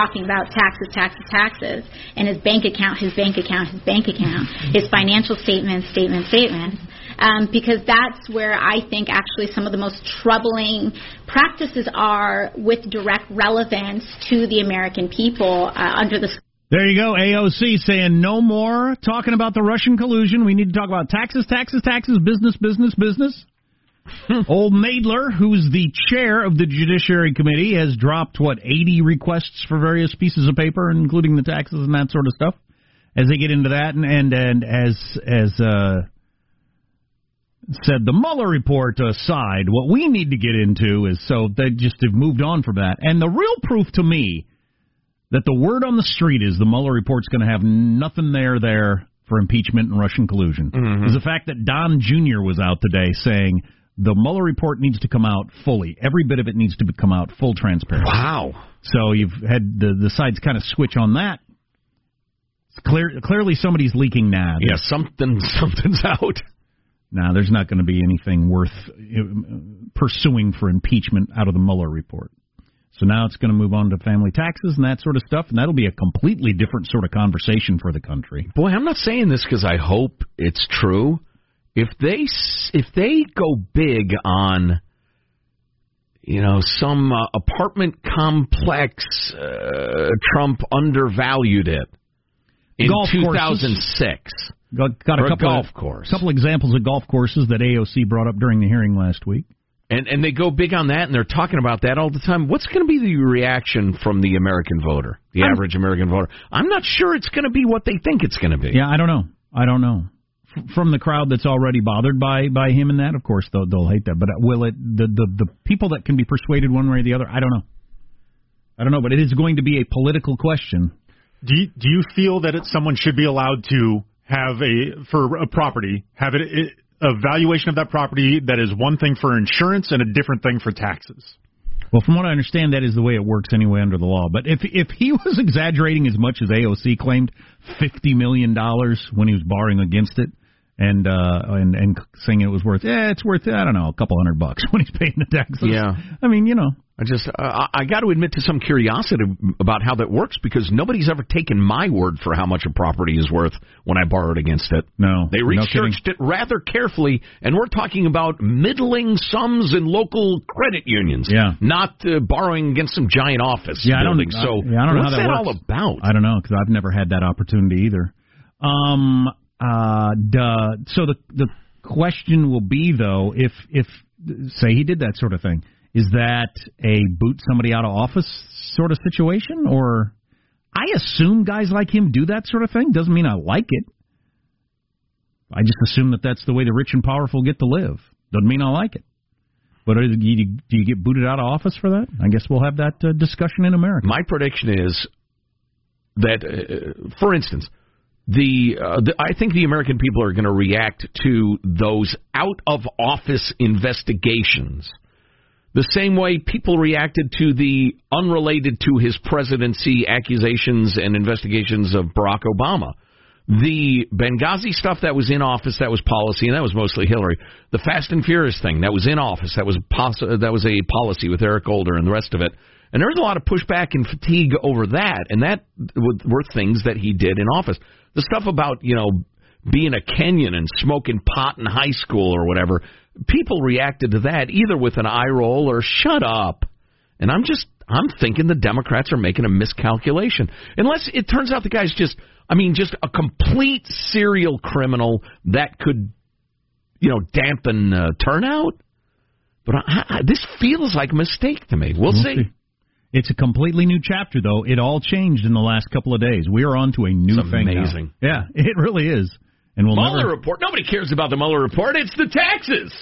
talking about taxes, taxes, taxes, and his bank account, his bank account, his bank account, his financial statements, statements, statements. Um, because that's where I think actually some of the most troubling practices are with direct relevance to the American people uh, under the there you go. AOC saying no more talking about the Russian collusion. We need to talk about taxes, taxes, taxes, business, business, business. Old Nadler, who's the chair of the Judiciary Committee, has dropped what 80 requests for various pieces of paper, including the taxes and that sort of stuff. As they get into that, and and, and as as uh, said the Mueller report aside, what we need to get into is so they just have moved on from that. And the real proof to me that the word on the street is the Mueller report's going to have nothing there there for impeachment and Russian collusion. Mm-hmm. Is the fact that Don Jr. was out today saying the Mueller report needs to come out fully. Every bit of it needs to come out full transparency. Wow. So you've had the the sides kind of switch on that. It's clear clearly somebody's leaking now. Yeah, something something's out. Now there's not going to be anything worth uh, pursuing for impeachment out of the Mueller report. So now it's going to move on to family taxes and that sort of stuff, and that'll be a completely different sort of conversation for the country. Boy, I'm not saying this because I hope it's true. If they if they go big on you know some uh, apartment complex, uh, Trump undervalued it in golf 2006. Got, got a Or a couple golf of, course. couple examples of golf courses that AOC brought up during the hearing last week. and and they go big on that, and they're talking about that all the time. What's going to be the reaction from the American voter, the I'm- average American voter? I'm not sure it's going to be what they think it's going to be. Yeah, I don't know. I don't know. From the crowd that's already bothered by by him and that, of course they'll they'll hate that. But uh, will it the the the people that can be persuaded one way or the other? I don't know. I don't know, but it is going to be a political question. Do you, do you feel that it, someone should be allowed to have a for a property have it, it a valuation of that property that is one thing for insurance and a different thing for taxes? Well, from what I understand, that is the way it works anyway under the law. But if if he was exaggerating as much as AOC claimed, fifty million dollars when he was borrowing against it, and uh and and saying it was worth, yeah, it's worth I don't know a couple hundred bucks when he's paying the taxes. Yeah. I mean, you know, I just uh, I, I got to admit to some curiosity about how that works because nobody's ever taken my word for how much a property is worth when I borrowed against it. no, They no researched it rather carefully, and we're talking about middling sums in local credit unions. Yeah. not uh, borrowing against some giant office Yeah, I don't- building. so, I- yeah, I don't know what's how that all works. about? I don't know because I've never had that opportunity either. Um. Uh. Duh. So the the question will be though, if if say he did that sort of thing, is that a boot somebody out of office sort of situation, or I assume guys like him do that sort of thing. Doesn't mean I like it. I just assume that that's the way the rich and powerful get to live. Doesn't mean I like it. But uh, do you, do you get booted out of office for that? I guess we'll have that uh, discussion in America. My prediction is that, uh, for instance, the, uh, the I think the American people are going to react to those out of office investigations the same way people reacted to the unrelated to his presidency accusations and investigations of Barack Obama. The Benghazi stuff that was in office, that was policy, and that was mostly Hillary. The Fast and Furious thing that was in office, that was pos- that was a policy with Eric Holder and the rest of it. And there was a lot of pushback and fatigue over that, and that were things that he did in office. The stuff about you know being a Kenyan and smoking pot in high school or whatever, people reacted to that either with an eye roll or shut up. And I'm just I'm thinking the Democrats are making a miscalculation. Unless it turns out the guy's just I mean just a complete serial criminal that could you know dampen uh, turnout. But I, I, this feels like a mistake to me. We'll, We'll see. see. It's a completely new chapter, though. It all changed in the last couple of days. We are on to a new It's thing. now. amazing. Yeah, it really is. And we'll Mueller never. report. Nobody cares about the Mueller report. It's the taxes.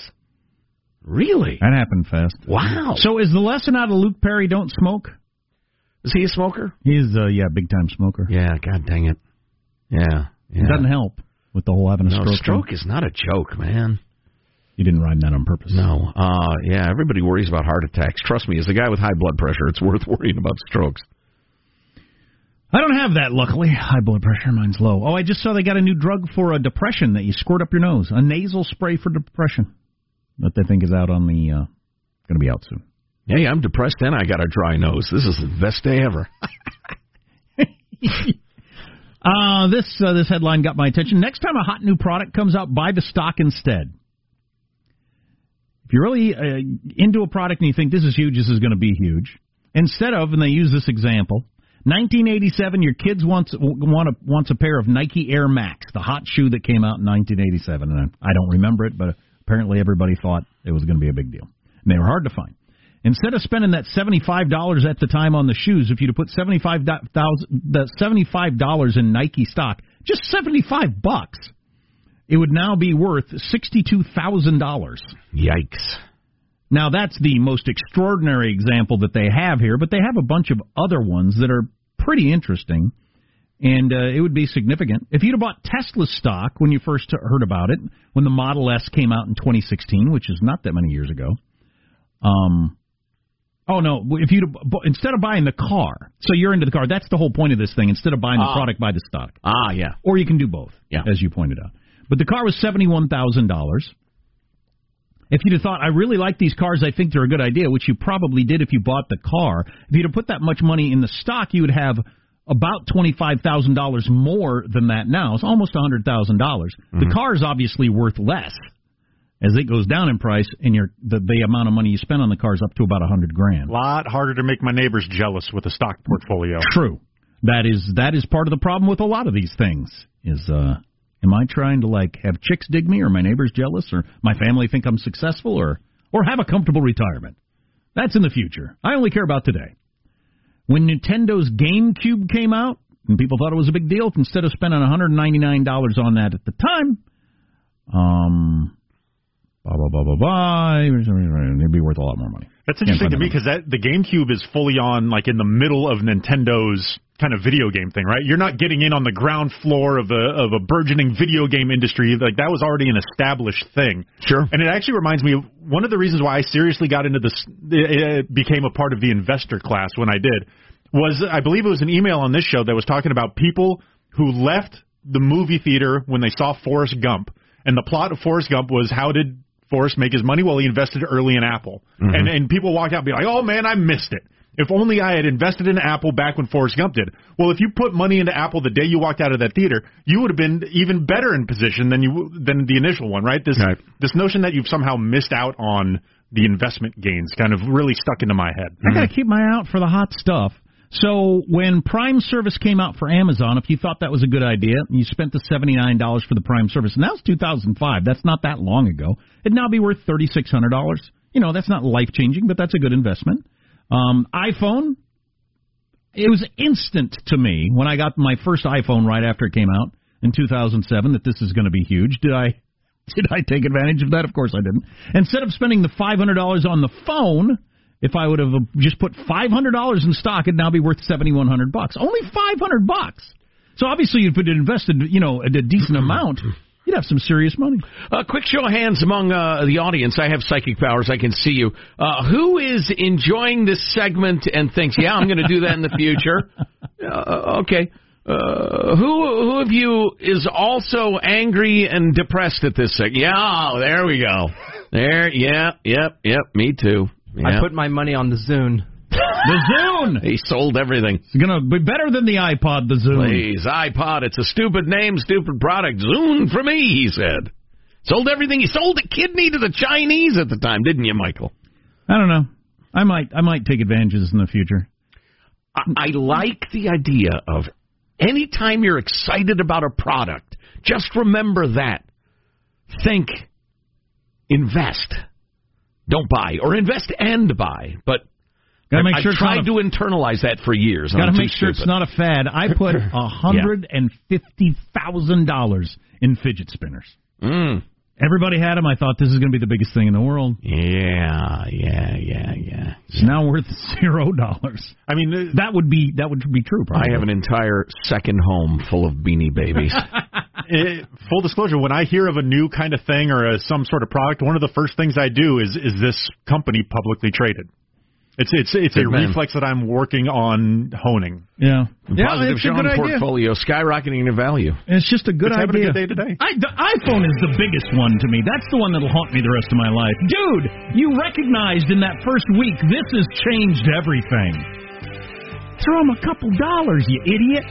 Really? That happened fast. Wow. So is the lesson out of Luke Perry? Don't smoke. Is he a smoker? He's uh, yeah, big time smoker. Yeah. God dang it. Yeah. yeah. It doesn't help with the whole having a stroke. No, stroke. stroke thing. is not a joke, man. You didn't rhyme that on purpose. No. Uh yeah, everybody worries about heart attacks. Trust me, as a guy with high blood pressure, it's worth worrying about strokes. I don't have that, luckily. High blood pressure, mine's low. Oh, I just saw they got a new drug for a depression that you squirt up your nose. A nasal spray for depression that they think is out on the, uh, going to be out soon. Hey, I'm depressed and I got a dry nose. This is the best day ever. uh, this uh, this headline got my attention. Next time a hot new product comes out, buy the stock instead. If you're really uh, into a product and you think this is huge, this is going to be huge, instead of, and they use this example, 1987, your kids wants want a, wants a pair of Nike Air Max, the hot shoe that came out in 1987, and I don't remember it, but apparently everybody thought it was going to be a big deal, and they were hard to find. Instead of spending that seventy-five dollars at the time on the shoes, if you'd have put seventy-five thousand, the seventy-five dollars in Nike stock, just seventy-five bucks, it would now be worth sixty-two thousand dollars. Yikes! Now that's the most extraordinary example that they have here, but they have a bunch of other ones that are pretty interesting, and uh, it would be significant if you'd have bought Tesla stock when you first heard about it, when the Model S came out in 2016, which is not that many years ago. Um, Oh no! If you instead of buying the car, so you're into the car. That's the whole point of this thing. Instead of buying the ah. product, buy the stock. Ah, yeah. Or you can do both. Yeah. as you pointed out. But the car was seventy one thousand dollars. If you'd have thought, I really like these cars, I think they're a good idea, which you probably did if you bought the car. If you'd have put that much money in the stock, you would have about twenty five thousand dollars more than that now. It's almost a hundred thousand dollars. The mm-hmm. car is obviously worth less as it goes down in price and your the, the amount of money you spend on the car is up to about a hundred grand. A lot harder to make my neighbors jealous with a stock portfolio. True. That is that is part of the problem with a lot of these things. Is uh am I trying to like have chicks dig me or my neighbors jealous or my family think I'm successful or or have a comfortable retirement? That's in the future. I only care about today. When Nintendo's GameCube came out and people thought it was a big deal, instead of spending $199 on that at the time, um, blah blah blah blah blah. It'd be worth a lot more money. That's interesting to me because that the GameCube is fully on like in the middle of Nintendo's kind of video game thing, right? You're not getting in on the ground floor of a of a burgeoning video game industry. Like that was already an established thing. Sure. And it actually reminds me of one of the reasons why I seriously got into this. It became a part of the investor class when I did was I believe it was an email on this show that was talking about people who left the movie theater when they saw Forrest Gump. And the plot of Forrest Gump was how did Forrest make his money? Well, he invested early in Apple. Mm-hmm. And and people walk out and be like, "Oh man, I missed it." If only I had invested in Apple back when Forrest Gump did. Well, if you put money into Apple the day you walked out of that theater, you would have been even better in position than you than the initial one, right? This right. this notion that you've somehow missed out on the investment gains kind of really stuck into my head. I got to keep my eye out for the hot stuff. So when Prime service came out for Amazon, if you thought that was a good idea, you spent the seventy nine dollars for the Prime service, and that was two thousand five. That's not that long ago. It'd now be worth thirty six hundred dollars. You know, that's not life changing, but that's a good investment. Um, iPhone, it was instant to me when I got my first iPhone right after it came out in 2007 that this is going to be huge. Did I did I take advantage of that? Of course I didn't. Instead of spending the $500 on the phone, if I would have just put five hundred dollars in stock, it'd now be worth seventy one hundred bucks. Only five hundred bucks. So obviously, if it invested, you know, a decent amount, you'd have some serious money. A uh, quick show of hands among uh, the audience. I have psychic powers. I can see you. Uh, who is enjoying this segment and thinks, "Yeah, I'm going to do that in the future"? Uh, okay. Uh, who who of you is also angry and depressed at this segment? Yeah, there we go. There, yeah, yep, yep. Me too. I put my money on the Zune. the Zune. He sold everything. It's gonna be better than the iPod. The Zune. Please, iPod. It's a stupid name, stupid product. Zune for me, he said. Sold everything. He sold a kidney to the Chinese at the time, didn't you, Michael? I don't know. I might. I might take advantages in the future. I, I like the idea of anytime you're excited about a product, just remember that. Think. Invest don't buy or invest and buy. But Gotta make sure I've tried to internalize that for years. Got to make sure it's not a fad. I put a hundred and fifty thousand dollars in fidget spinners. Mm. Everybody had them. I thought this is going to be the biggest thing in the world. Yeah, yeah, yeah, yeah. It's now worth zero dollars. I mean, that would be that would be true. Probably. I have an entire second home full of beanie babies. it, full disclosure: when I hear of a new kind of thing or a, some sort of product, one of the first things I do is is this company publicly traded? It's it's it's a man. reflex that I'm working on honing. Yeah. yeah, Positive it's a Sean good idea. portfolio skyrocketing in value. It's just a good It's having idea. a good day today. I, the iPhone is the biggest one to me. That's the one that'll haunt me the rest of my life. Dude, you recognized in that first week this has changed everything. Throw him a couple dollars, you idiot.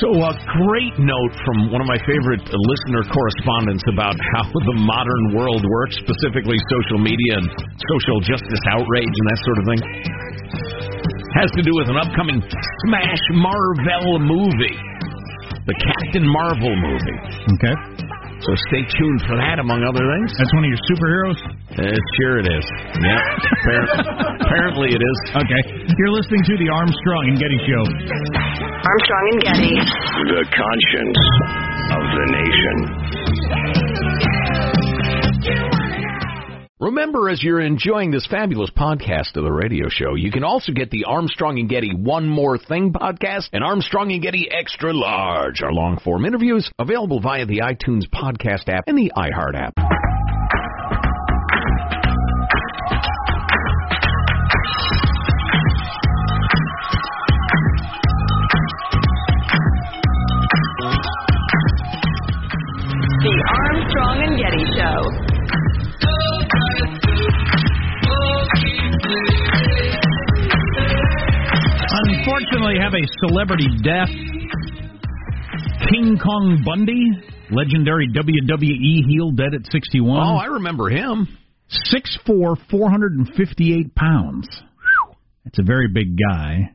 So a great note from one of my favorite listener correspondents about how the modern world works, specifically social media and social justice outrage and that sort of thing, has to do with an upcoming Smash Marvel movie, the Captain Marvel movie. Okay. So stay tuned for that, among other things. That's one of your superheroes? Uh, sure it is. Yep. Apparently, apparently it is. Okay. You're listening to the Armstrong and Getty Show. Armstrong and Getty. The conscience of the nation. Remember, as you're enjoying this fabulous podcast of the radio show, you can also get the Armstrong and Getty One More Thing podcast and Armstrong and Getty Extra Large, our long form interviews, available via the iTunes podcast app and the iHeart app. Unfortunately, have a celebrity death. King Kong Bundy, legendary WWE heel, dead at 61. Oh, I remember him. 6'4", 458 pounds. That's a very big guy.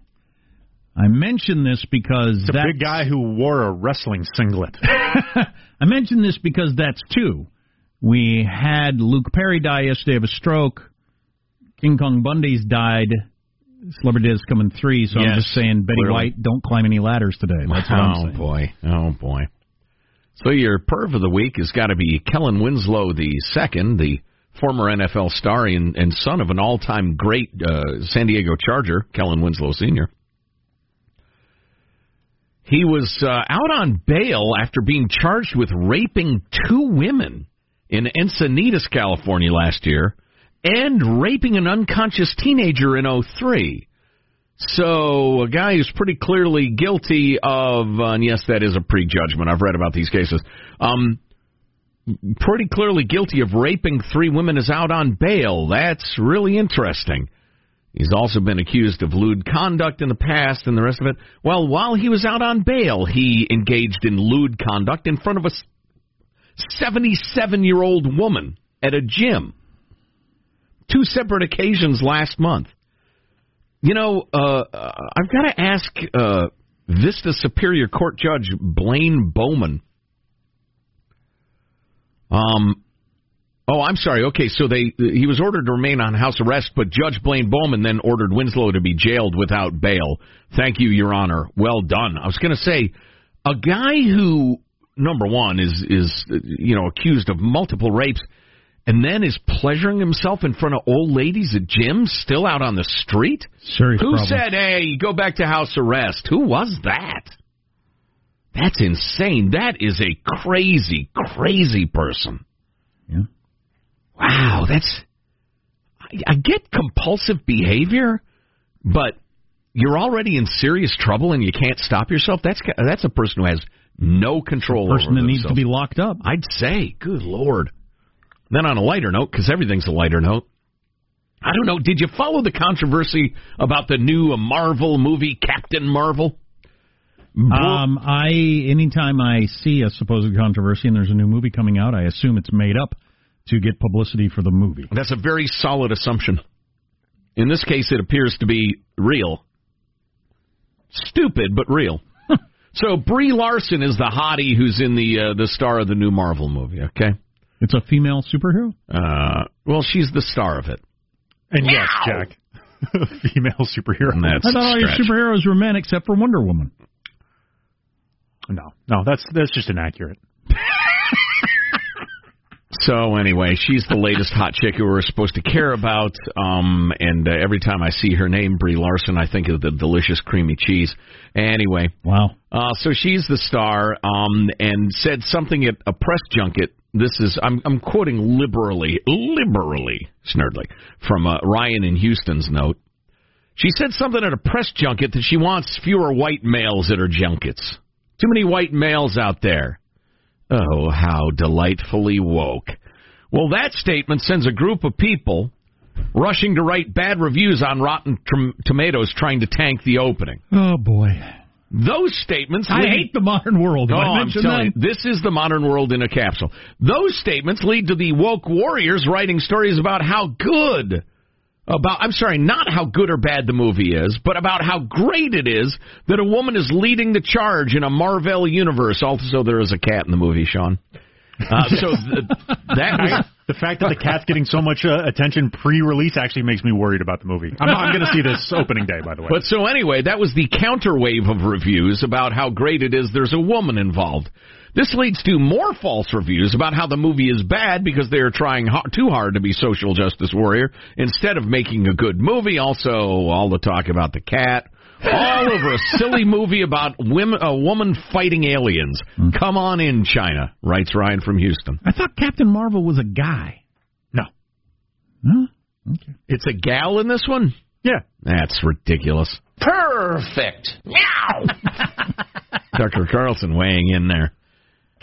I mention this because It's a big guy who wore a wrestling singlet. I mention this because that's two. We had Luke Perry die yesterday of a stroke. King Kong Bundy's died. Celebrity Death's coming three, so I'm just saying, Betty clearly. White, don't climb any ladders today. That's what I'm oh saying. boy, oh boy. So your perv of the week has got to be Kellen Winslow the second, the former NFL star and, and son of an all-time great uh, San Diego Charger, Kellen Winslow Sr. He was uh, out on bail after being charged with raping two women in Encinitas, California last year, and raping an unconscious teenager in '03. So a guy who's pretty clearly guilty of, uh, and yes, that is a prejudgment. I've read about these cases. Um, pretty clearly guilty of raping three women is out on bail. That's really interesting. He's also been accused of lewd conduct in the past and the rest of it. Well, while he was out on bail, he engaged in lewd conduct in front of a 77 year old woman at a gym. Two separate occasions last month. You know, uh, I've got to ask uh, Vista Superior Court Judge Blaine Bowman. Um, oh, I'm sorry. Okay, so they he was ordered to remain on house arrest, but Judge Blaine Bowman then ordered Winslow to be jailed without bail. Thank you, Your Honor. Well done. I was going to say, a guy who number one is is you know accused of multiple rapes and then is pleasuring himself in front of old ladies at gyms, still out on the street. Serious Who problem. said, "Hey, go back to house arrest"? Who was that? That's insane. That is a crazy, crazy person. Yeah. Wow, that's. I, I get compulsive behavior, but you're already in serious trouble and you can't stop yourself. That's that's a person who has no control person over that needs to be locked up. I'd say, good lord. Then on a lighter note, because everything's a lighter note. I don't know. Did you follow the controversy about the new Marvel movie, Captain Marvel? Um, I anytime I see a supposed controversy and there's a new movie coming out, I assume it's made up to get publicity for the movie. That's a very solid assumption. In this case, it appears to be real. Stupid, but real. so Brie Larson is the hottie who's in the uh, the star of the new Marvel movie. Okay. It's a female superhero. Uh, well, she's the star of it. And yes, Jack, female superhero. And that's I thought all your superheroes were men except for Wonder Woman. No, no, that's that's just inaccurate. So anyway, she's the latest hot chick who we're supposed to care about. Um, and uh, every time I see her name, Brie Larson, I think of the delicious creamy cheese. Anyway, Wow. uh, so she's the star, um, and said something at a press junket This is I'm I'm quoting liberally, liberally, snurdly from uh, Ryan in Houston's note. She said something at a press junket that she wants fewer white males at her junkets. Too many white males out there. Oh, how delightfully woke. Well, that statement sends a group of people rushing to write bad reviews on Rotten Tom- Tomatoes trying to tank the opening. Oh boy, Those statements I lead- hate the modern world. Have Oh, I I'm telling that? you, this is the modern world in a capsule. Those statements lead to the woke warriors writing stories about how good about I'm sorry, not how good or bad the movie is, but about how great it is that a woman is leading the charge in a Marvel universe. Also, there is a cat in the movie, Sean. Uh, so th- that was The fact that the cat's getting so much uh, attention pre-release actually makes me worried about the movie. I'm, I'm going to see this opening day, by the way. But so anyway, that was the counter wave of reviews about how great it is there's a woman involved. This leads to more false reviews about how the movie is bad because they are trying ho- too hard to be social justice warrior instead of making a good movie. Also, all the talk about the cat. All over a silly movie about women, a woman fighting aliens. Hmm. Come on in, China, writes Ryan from Houston. I thought Captain Marvel was a guy. no. No. Okay. It's a gal in this one? Yeah. That's ridiculous. Perfect. dr. Carlson weighing in there.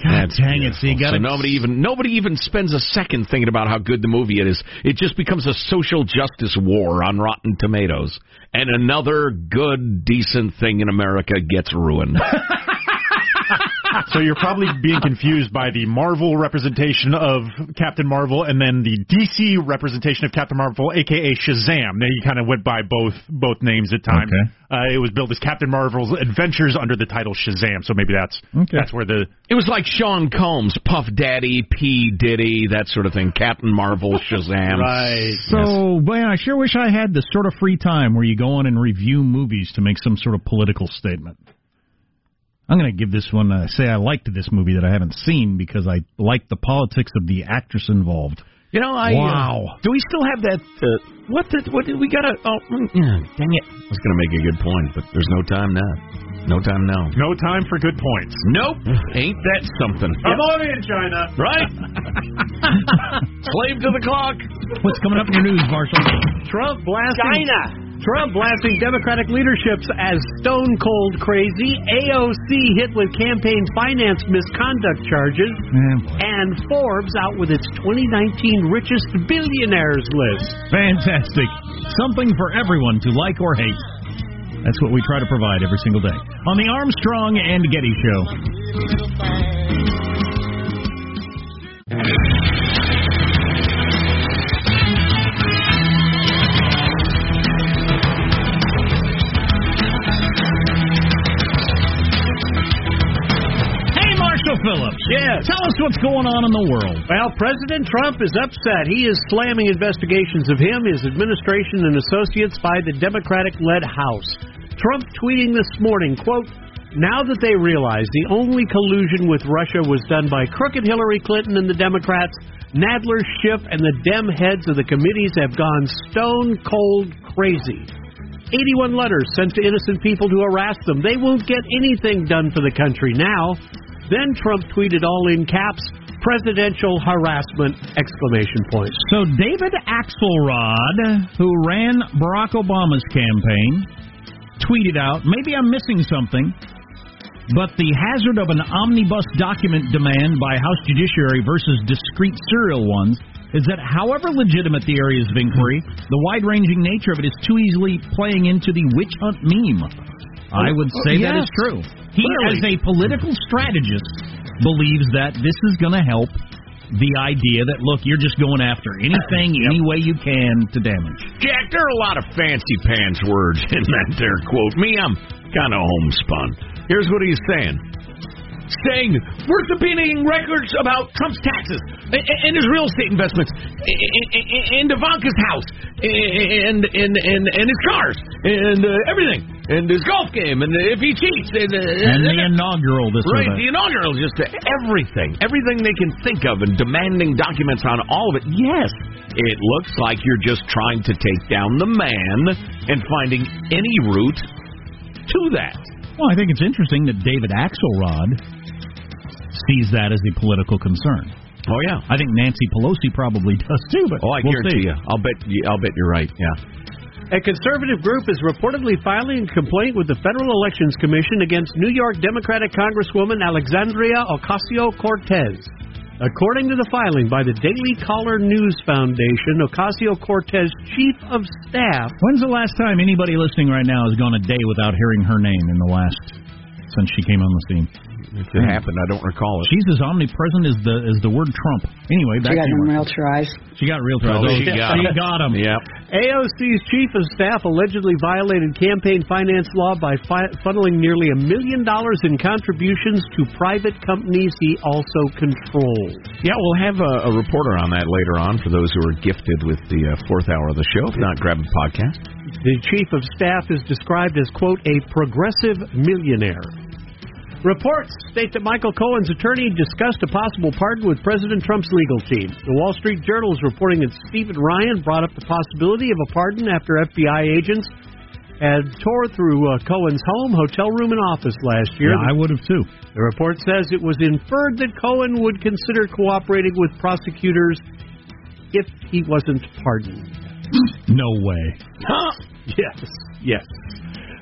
God That's dang it! So you beautiful. got So nobody even nobody even spends a second thinking about how good the movie is. It just becomes a social justice war on Rotten Tomatoes, and another good, decent thing in America gets ruined. So you're probably being confused by the Marvel representation of Captain Marvel and then the DC representation of Captain Marvel, aka Shazam. Now you kind of went by both both names at times. Okay. Uh, it was billed as Captain Marvel's Adventures under the title Shazam. So maybe that's Okay. that's where the it was like Sean Combs, Puff Daddy, P Diddy, that sort of thing. Captain Marvel, Shazam. Right. So, man, I sure wish I had the sort of free time where you go on and review movies to make some sort of political statement. I'm going to give this one, uh, say I liked this movie that I haven't seen because I like the politics of the actress involved. You know, I Wow. uh, do we still have that? Uh, what did what did we got? to Oh, mm, yeah, dang it! I was going to make a good point, but there's no time now. No time now. no time for good points. Nope, ain't that something? Come on in, China. Right? Slave to the clock. What's coming up in your news, Marshall? Trump blasting Trump blasting Democratic leaderships as stone cold crazy. AOC hit with campaign finance misconduct charges. Man. And Forbes out with its 2019 richest billionaires list. Fantastic. Something for everyone to like or hate. That's what we try to provide every single day. On the Armstrong and Getty Show. Yes. Tell us what's going on in the world. Well, President Trump is upset. He is slamming investigations of him, his administration, and associates by the Democratic led House. Trump tweeting this morning, quote, now that they realize the only collusion with Russia was done by crooked Hillary Clinton and the Democrats, Nadler, Schiff, and the Dem heads of the committees have gone stone cold crazy. 81 letters sent to innocent people to harass them. They won't get anything done for the country now. Then Trump tweeted all in caps, presidential harassment exclamation point. So David Axelrod, who ran Barack Obama's campaign, tweeted out, maybe I'm missing something, but the hazard of an omnibus document demand by House Judiciary versus discrete serial ones is that however legitimate the areas of inquiry, the wide-ranging nature of it is too easily playing into the witch hunt meme. I would say that is yes. true. He, as a political strategist, believes that this is going to help the idea that look, you're just going after anything, any way you can to damage. Jack, there are a lot of fancy pants words in that there quote. Me, I'm kind of homespun. Here's what he's saying. Saying we're subpoenaing records about Trump's taxes and, and his real estate investments and, and Ivanka's house and and and, and his cars and uh, everything and his golf game and if he cheats and, uh, And the inaugural, this Right, the inaugural, just everything, everything they can think of, and demanding documents on all of it. Yes, it looks like you're just trying to take down the man and finding any route to that. Well, I think it's interesting that David Axelrod sees that as a political concern. Oh yeah. I think Nancy Pelosi probably does too. But Oh, I we'll guarantee see. you. I'll bet. You, I'll bet you're right. Yeah. A conservative group is reportedly filing a complaint with the Federal Elections Commission against New York Democratic Congresswoman Alexandria Ocasio Cortez. According to the filing by the Daily Caller News Foundation, Ocasio Cortez chief of staff When's the last time anybody listening right now has gone a day without hearing her name in the last since she came on the scene? If it happened, I don't recall it. She's as omnipresent as the as the word Trump. Anyway, back She got to you, him Mark. real tries. She got real tries. Oh, she got she him. got him. Yep. AOC's chief of staff allegedly violated campaign finance law by fi- funneling nearly a million dollars in contributions to private companies he also controls. Yeah, we'll have a, a reporter on that later on for those who are gifted with the uh, fourth hour of the show. If not, grab a podcast. The chief of staff is described as, quote, a progressive millionaire. Reports state that Michael Cohen's attorney discussed a possible pardon with President Trump's legal team. The Wall Street Journal is reporting that Stephen Ryan brought up the possibility of a pardon after FBI agents had tore through uh, Cohen's home, hotel room, and office last year. Yeah, I would have too. The report says it was inferred that Cohen would consider cooperating with prosecutors if he wasn't pardoned. No way. Yes, yes.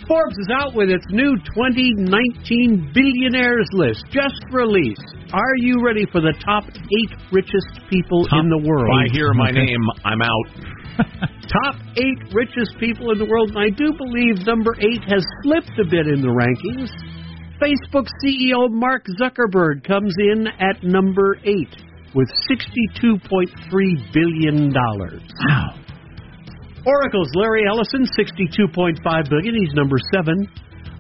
Forbes is out with its new 2019 billionaires list, just released. Are you ready for the top eight richest people in the world? If I hear my name, I'm out. top eight richest people in the world, and I do believe number eight has slipped a bit in the rankings. Facebook CEO Mark Zuckerberg comes in at number eight with $62.3 billion. Wow. Oracle's Larry Ellison, 62.5 billion. He's number seven.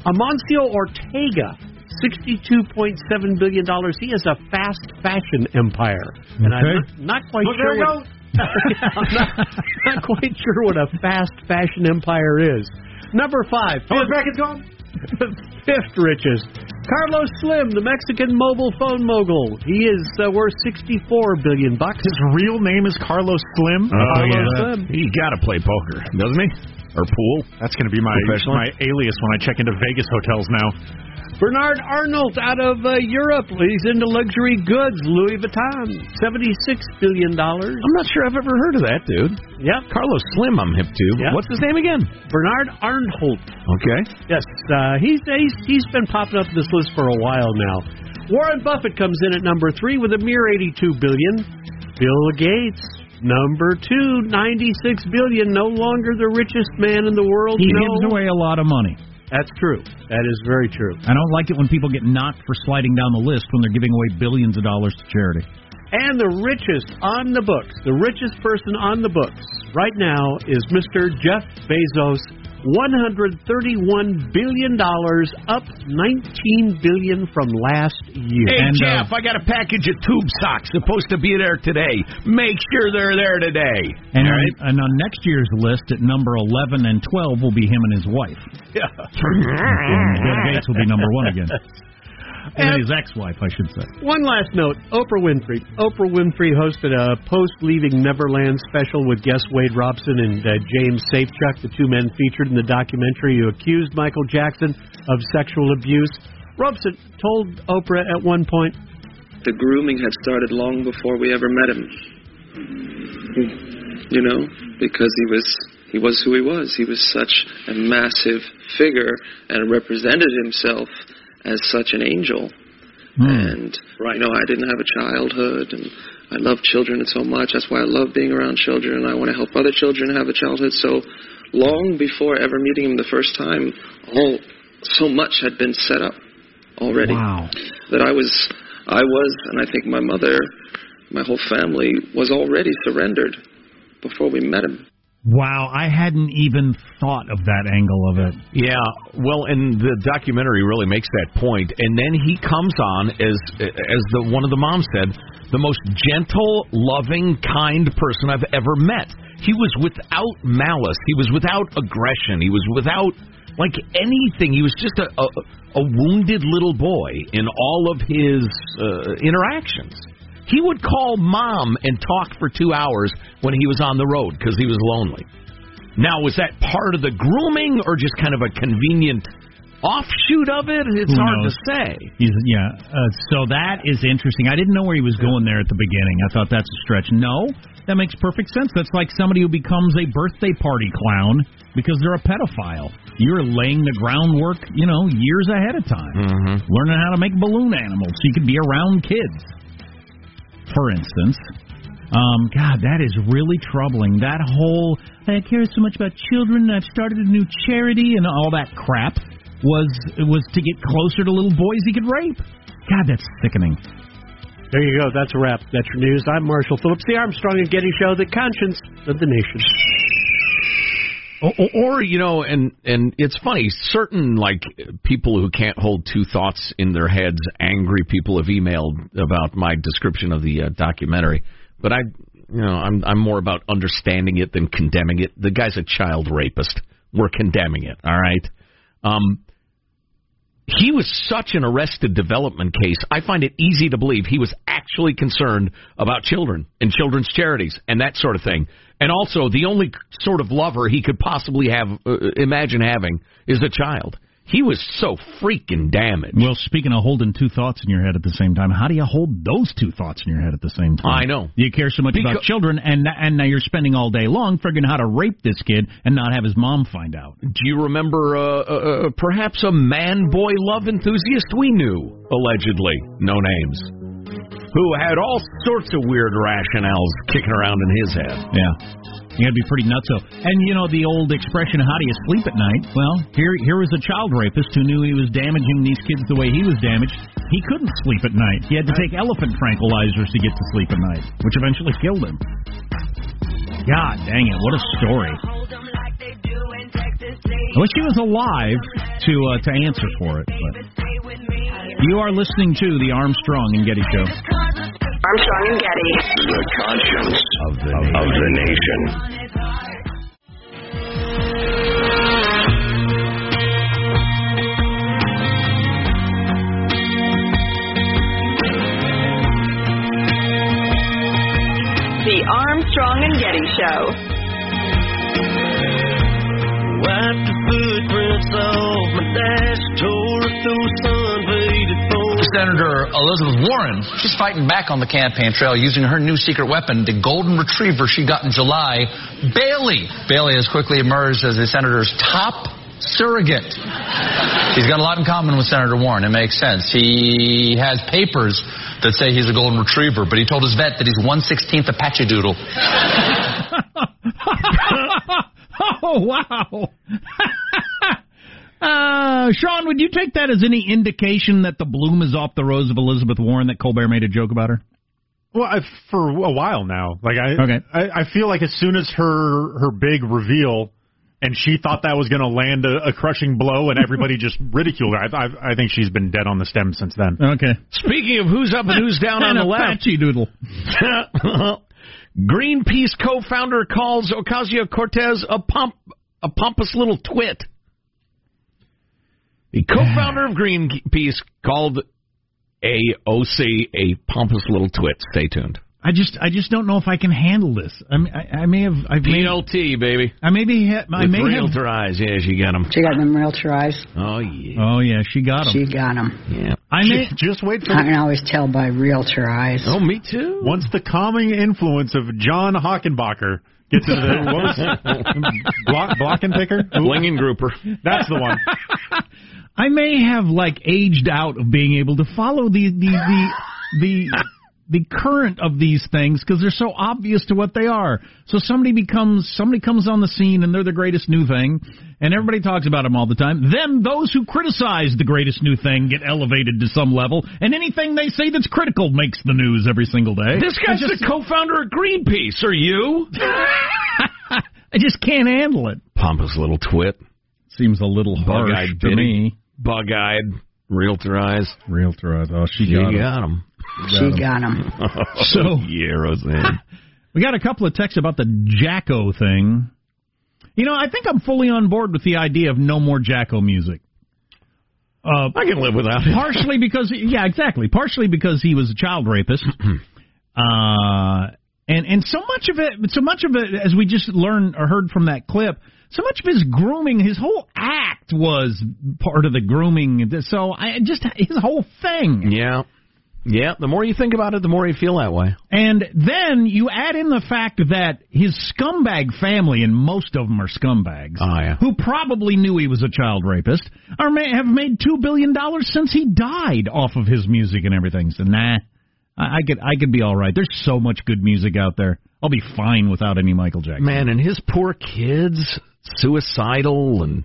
Amancio Ortega, $62.7 billion. He has a fast fashion empire. And I'm not, not quite Look, sure there what, I'm not, not quite sure what a fast fashion empire is. Number five. Oh, his bracket's gone. Fifth richest. Carlos Slim, the Mexican mobile phone mogul. He is uh, worth 64 billion bucks. His real name is Carlos Slim. Carlos Slim. He got to play poker, doesn't he? Or pool? That's going to be my my alias when I check into Vegas hotels now. Bernard Arnault out of uh, Europe. He's into luxury goods. Louis Vuitton, $76 billion. I'm not sure I've ever heard of that, dude. Yep. Carlos Slim, I'm hip to. Yeah. What's his name again? Bernard Arnault. Okay. Yes, uh, he's, he's he's been popping up this list for a while now. Warren Buffett comes in at number three with a mere 82 billion. Bill Gates, number two, 96 billion. No longer the richest man in the world. He no. gives away a lot of money. That's true. That is very true. I don't like it when people get knocked for sliding down the list when they're giving away billions of dollars to charity. And the richest on the books, the richest person on the books right now is Mr. Jeff Bezos, $131 billion, up 19 billion from last year. Hey, And, uh, Jeff, I got a package of tube socks supposed to be there today. Make sure they're there today. And, All on, and on next year's list, at number 11 and 12, will be him and his wife. Yeah. Bill Gates will be number one again. And then his ex-wife, I should say. One last note Oprah Winfrey. Oprah Winfrey hosted a post leaving Neverland special with guests Wade Robson and uh, James Safechuck, the two men featured in the documentary who accused Michael Jackson of sexual abuse. Robson told Oprah at one point, the grooming had started long before we ever met him. You know, because he was he was who he was. He was such a massive figure and represented himself as such an angel. Hmm. And you know, I didn't have a childhood, and I love children so much. That's why I love being around children, and I want to help other children have a childhood. So long before ever meeting him the first time, all so much had been set up already Wow. that I was, I was, and I think my mother, my whole family was already surrendered before we met him. Wow, I hadn't even thought of that angle of it. Yeah, well, and the documentary really makes that point. And then he comes on as as the one of the moms said, the most gentle, loving, kind person I've ever met. He was without malice. He was without aggression. He was without like anything. He was just a a, a wounded little boy in all of his uh, interactions. He would call mom and talk for two hours when he was on the road because he was lonely. Now, was that part of the grooming or just kind of a convenient offshoot of it? It's Who hard knows? to say. He's yeah. Uh, so that is interesting. I didn't know where he was going there at the beginning. I thought that's a stretch. No, that makes perfect sense. That's like somebody who becomes a birthday party clown because they're a pedophile. You're laying the groundwork, you know, years ahead of time, Mm-hmm. learning how to make balloon animals so you can be around kids. For instance. Um, God, that is really troubling. That whole I care so much about children. I've started a new charity and all that crap was was to get closer to little boys he could rape. God, that's sickening. There you go. That's a wrap. That's your news. I'm Marshall Phillips, the Armstrong and Getty Show, the conscience of the nation. Or, or you know, and and it's funny. Certain like people who can't hold two thoughts in their heads, angry people have emailed about my description of the uh, documentary. But I, you know, I'm I'm more about understanding it than condemning it. The guy's a child rapist. We're condemning it. All right. Um, he was such an arrested development case. I find it easy to believe he was actually concerned about children and children's charities and that sort of thing. And also, the only sort of lover he could possibly have uh, imagine having is a child. He was so freaking damaged. Well, speaking of holding two thoughts in your head at the same time, how do you hold those two thoughts in your head at the same time? I know. You care so much about children, and and now you're spending all day long figuring out how to rape this kid and not have his mom find out. Do you remember uh, uh, uh, perhaps a man boy love enthusiast we knew, allegedly, no names, who had all sorts of weird rationales kicking around in his head? Yeah. You gotta be pretty nutso. And you know the old expression, "How do you sleep at night?" Well, here here was a child rapist who knew he was damaging these kids the way he was damaged. He couldn't sleep at night. He had to take elephant tranquilizers to get to sleep at night, which eventually killed him. God dang it! What a story. I wish he was alive to uh, to answer for it. But you are listening to the Armstrong and Getty Show. Armstrong and Getty. The conscience of the, of the nation. The Armstrong and Getty Show. Wiped the footprints off my dash, tore it through sun-faded phone. Senator Elizabeth Warren, she's fighting back on the campaign trail using her new secret weapon, the golden retriever she got in July, Bailey. Bailey has quickly emerged as the senator's top surrogate. He's got a lot in common with Senator Warren. It makes sense. He has papers that say he's a golden retriever, but he told his vet that he's one sixteenth Apache Doodle. oh wow. Uh, Sean, would you take that as any indication that the bloom is off the rose of Elizabeth Warren that Colbert made a joke about her? Well, I, for a while now, like I, Okay. I, I feel like as soon as her her big reveal, and she thought that was going to land a, a crushing blow, and everybody just ridiculed her. I, I, I think she's been dead on the stem since then. Okay. Speaking of who's up and who's down on And the left, Doodle. Greenpeace co-founder calls Ocasio Cortez a pomp a pompous little twit. The co-founder of Greenpeace called AOC a pompous little twit. Stay tuned. I just, I just don't know if I can handle this. I, mean, I, I may have, I may, PLT, baby. I maybe, ha- I With may have. realtor eyes. Yeah, she got them. She got them realtor eyes. Oh, yeah. Oh yeah, she got them. She got them. Yeah. I may. Just wait for I can always tell by realtor eyes. Oh, me too. once the calming influence of John Hockenbacher gets into the what was block Blockenpicker? Who- Blinging grouper. That's the one. I may have like aged out of being able to follow the the the the, the current of these things because they're so obvious to what they are. So somebody becomes somebody comes on the scene and they're the greatest new thing, and everybody talks about them all the time. Then those who criticize the greatest new thing get elevated to some level, and anything they say that's critical makes the news every single day. This guy's I just, the co-founder of Greenpeace. Are you? I just can't handle it. Pompous little twit. Seems a little harsh to me. Bug-eyed. Realtor eyes. Realtor, eyes. Oh, she She got it. got him. She got them. So- yeah, Roseanne. We got a couple of texts about the Jacko thing. You know, I think I'm fully on board with the idea of no more Jacko music. Uh, I can live without it. partially because, yeah, exactly. Partially because he was a child rapist. uh, and and so much of it, so much of it, as we just learned or heard from that clip, so much of his grooming, his whole act was part of the grooming. So I just his whole thing. Yeah. Yeah, the more you think about it, the more you feel that way. And then you add in the fact that his scumbag family, and most of them are scumbags, Oh, yeah. who probably knew he was a child rapist, are have made two billion dollars since he died off of his music and everything. So nah, I, I could I could be all right. There's so much good music out there. I'll be fine without any Michael Jackson. Man, and his poor kids, suicidal and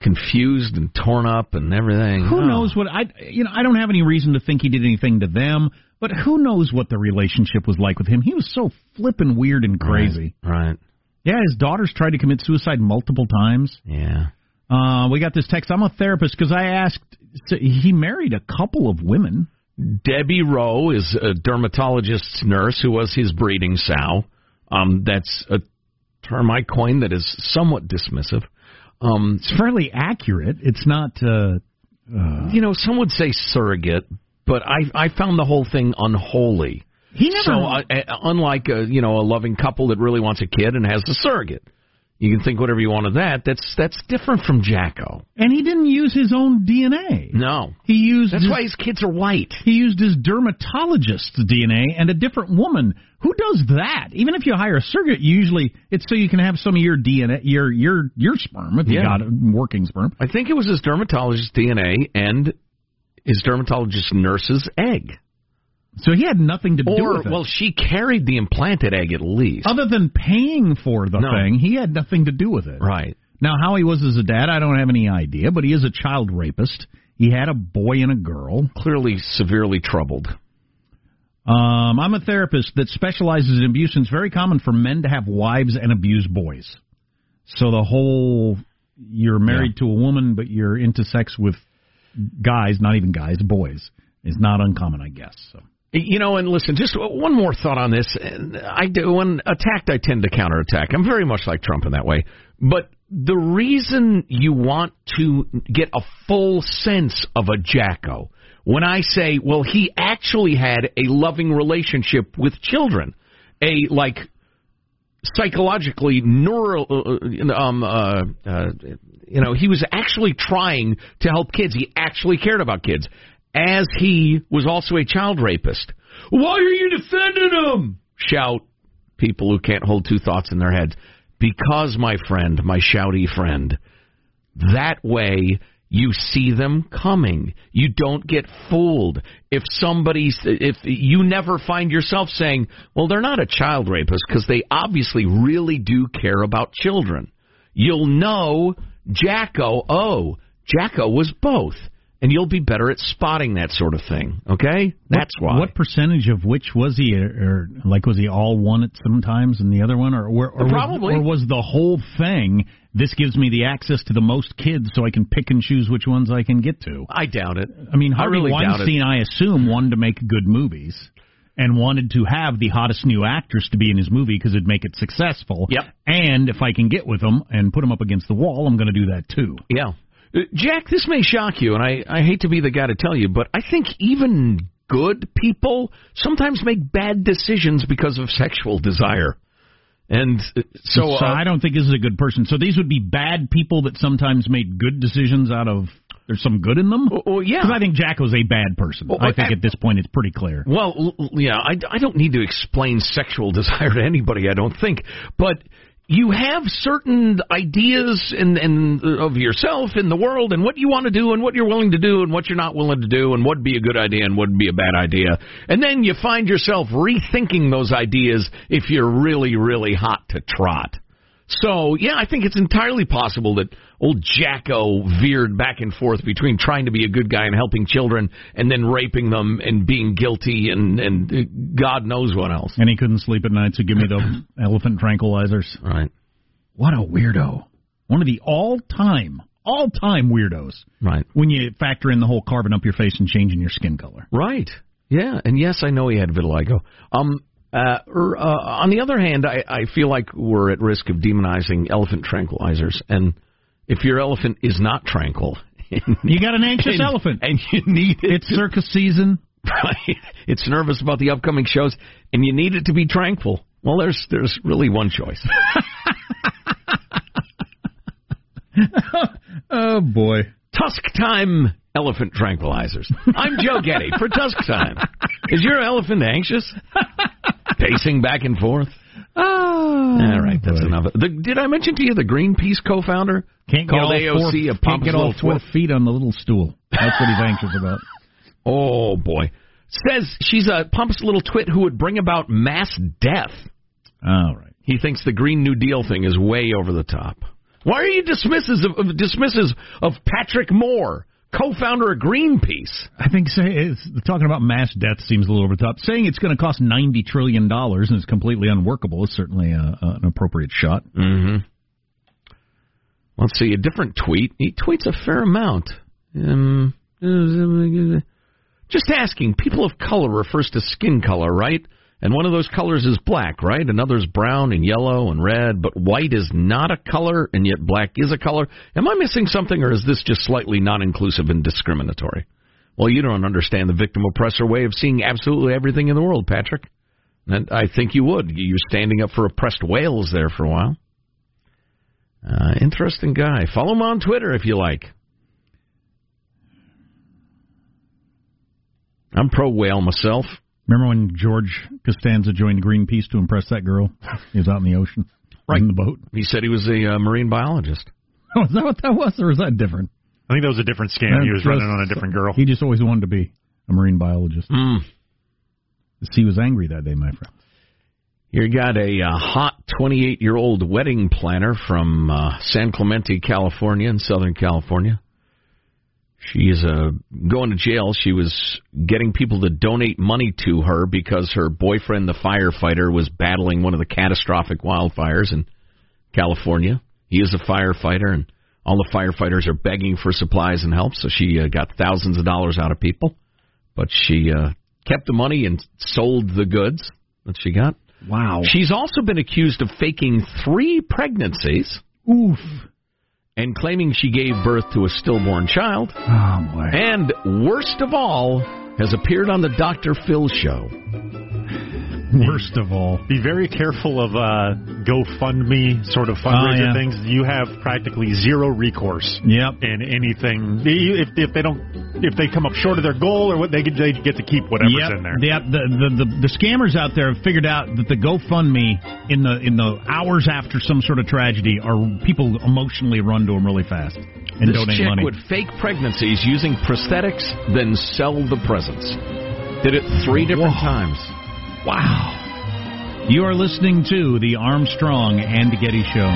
confused and torn up and everything. Who Oh. knows what I you know I don't have any reason to think he did anything to them, but who knows what the relationship was like with him? He was so flippin' weird and crazy. Right. Yeah, his daughters tried to commit suicide multiple times. Yeah. Uh, we got this text. I'm a therapist because I asked. So he married a couple of women. Debbie Rowe is a dermatologist's nurse who was his breeding sow. Um, that's a term I coined that is somewhat dismissive. Um, It's fairly accurate. It's not. Uh, uh, you know, some would say surrogate, but I I found the whole thing unholy. He never- So, uh, uh, unlike a you know a loving couple that really wants a kid and has a surrogate, you can think whatever you want of that. That's that's different from Jacko. and he didn't use his own DNA. No, He used. that's his, why his kids are white. he used his dermatologist's DNA and a different woman. Who does that? Even if you hire a surrogate, usually it's so you can have some of your DNA, your your your sperm if you got it, working sperm. I think it was his dermatologist's DNA and his dermatologist nurse's egg. So he had nothing to do with it. well, she carried the implanted egg at least. Other than paying for the No. thing, he had nothing to do with it. Right. Now, how he was as a dad, I don't have any idea, but he is a child rapist. He had a boy and a girl. Clearly severely troubled. Um, I'm a therapist that specializes in abuse, and it's very common for men to have wives and abuse boys. So the whole you're married to a woman, but you're into sex with guys, not even guys, boys, is not uncommon, I guess. So. You know, and listen, just one more thought on this. I do when attacked, I tend to counterattack. I'm very much like Trump in that way. But the reason you want to get a full sense of a Jacko, when I say, well, he actually had a loving relationship with children, a like psychologically neural, uh, um, uh, uh, you know, he was actually trying to help kids. He actually cared about kids, as he was also a child rapist. Why are you defending him? Shout people who can't hold two thoughts in their heads. Because, my friend, my shouty friend, that way you see them coming. You don't get fooled. If somebody, if you never find yourself saying, well, they're not a child rapist because they obviously really do care about children. You'll know Jacko, oh, Jacko was both. And you'll be better at spotting that sort of thing. Okay? That's what, why. What percentage of which was he, or, or like was he all one at sometimes and the other one, or or, or Probably. was, or was the whole thing? This gives me the access to the most kids, so I can pick and choose which ones I can get to. I doubt it. I mean, Harvey really doubt it. Weinstein, I assume, wanted to make good movies and wanted to have the hottest new actress to be in his movie because it'd make it successful. Yep. And if I can get with them and put them up against the wall, I'm going to do that too. Yeah. Jack, this may shock you, and I, I hate to be the guy to tell you, but I think even good people sometimes make bad decisions because of sexual desire. And uh, so, uh, I don't think this is a good person. So these would be bad people that sometimes made good decisions out of. There's some good in them. well, yeah. Because I think Jack was a bad person. Well, I think I- at this point it's pretty clear. Well, yeah, I, I don't need to explain sexual desire to anybody, I don't think. But you have certain ideas and in, of yourself in the world and what you want to do and what you're willing to do and what you're not willing to do and what'd be a good idea and what'd be a bad idea. And then you find yourself rethinking those ideas if you're really, really hot to trot. So, yeah, I think it's entirely possible that old Jacko veered back and forth between trying to be a good guy and helping children and then raping them and being guilty and, and God knows what else. And he couldn't sleep at night, so give me the elephant tranquilizers. Right. What a weirdo. One of the all time, all time weirdos. Right. When you factor in the whole carving up your face and changing your skin color. Right. Yeah, and yes, I know he had vitiligo. Um, uh, er, uh, on the other hand, I, I feel like we're at risk of demonizing elephant tranquilizers, and if your elephant is not tranquil, You got an anxious and, elephant. and you need it, It's circus season. right? It's nervous about the upcoming shows, and you need it to be tranquil. Well, there's there's really one choice. oh boy. Tusk time elephant tranquilizers. I'm Joe Getty for Tusk time. Is your elephant anxious? Pacing back and forth. Oh, All right, that's enough. The, did I mention to you the Greenpeace co-founder Can't get called all AOC four, a can't get all little four twit? feet on the little stool. That's what he's anxious about. Oh boy, says she's a pompous little twit who would bring about mass death. All right. He thinks the Green New Deal thing is way over the top. Why are you dismisses of, of dismisses of Patrick Moore, co-founder of Greenpeace? I think say, talking about mass death seems a little over the top. Saying it's going to cost ninety trillion dollars and it's completely unworkable is certainly a, a, an appropriate shot. Mm-hmm. Let's see a different tweet. He tweets a fair amount. Um, just asking. People of color refers to skin color, right? And one of those colors is black, right? Another's brown and yellow and red, but white is not a color, and yet black is a color. Am I missing something, or is this just slightly non-inclusive and discriminatory? Well, you don't understand the victim oppressor way of seeing absolutely everything in the world, Patrick. And I think you would. You're standing up for oppressed whales there for a while. Uh, interesting guy. Follow him on Twitter if you like. I'm pro whale myself. Remember when George Costanza joined Greenpeace to impress that girl? He was out in the ocean, Right. in the boat. He said he was a uh, marine biologist. Oh, is that what that was, or is that different? I think that was a different scam. He was Just- running on a different girl. He just always wanted to be a marine biologist. Mm. He was angry that day, my friend. You got a uh, hot 28 year old wedding planner from uh, San Clemente, California, in Southern California. She is uh, going to jail. She was getting people to donate money to her because her boyfriend, the firefighter, was battling one of the catastrophic wildfires in California. He is a firefighter, and all the firefighters are begging for supplies and help. So she uh, got thousands of dollars out of people, but she uh, kept the money and sold the goods that she got. Wow. She's also been accused of faking three pregnancies. Oof. And claiming she gave birth to a stillborn child. Oh, boy. And worst of all, has appeared on the Dr. Phil show. Worst of all. Be very careful of uh, GoFundMe sort of fundraiser Oh, yeah. things. You have practically zero recourse Yep. in anything. If if they don't, if they come up short of their goal or what, they get they get to keep whatever's Yep. in there. Yep. The, the the the scammers out there have figured out that the GoFundMe in the in the hours after some sort of tragedy are people emotionally run to them really fast and this donate chick money. would fake pregnancies using prosthetics, then sell the presents. Did it three different times. Wow. You are listening to the Armstrong and Getty Show.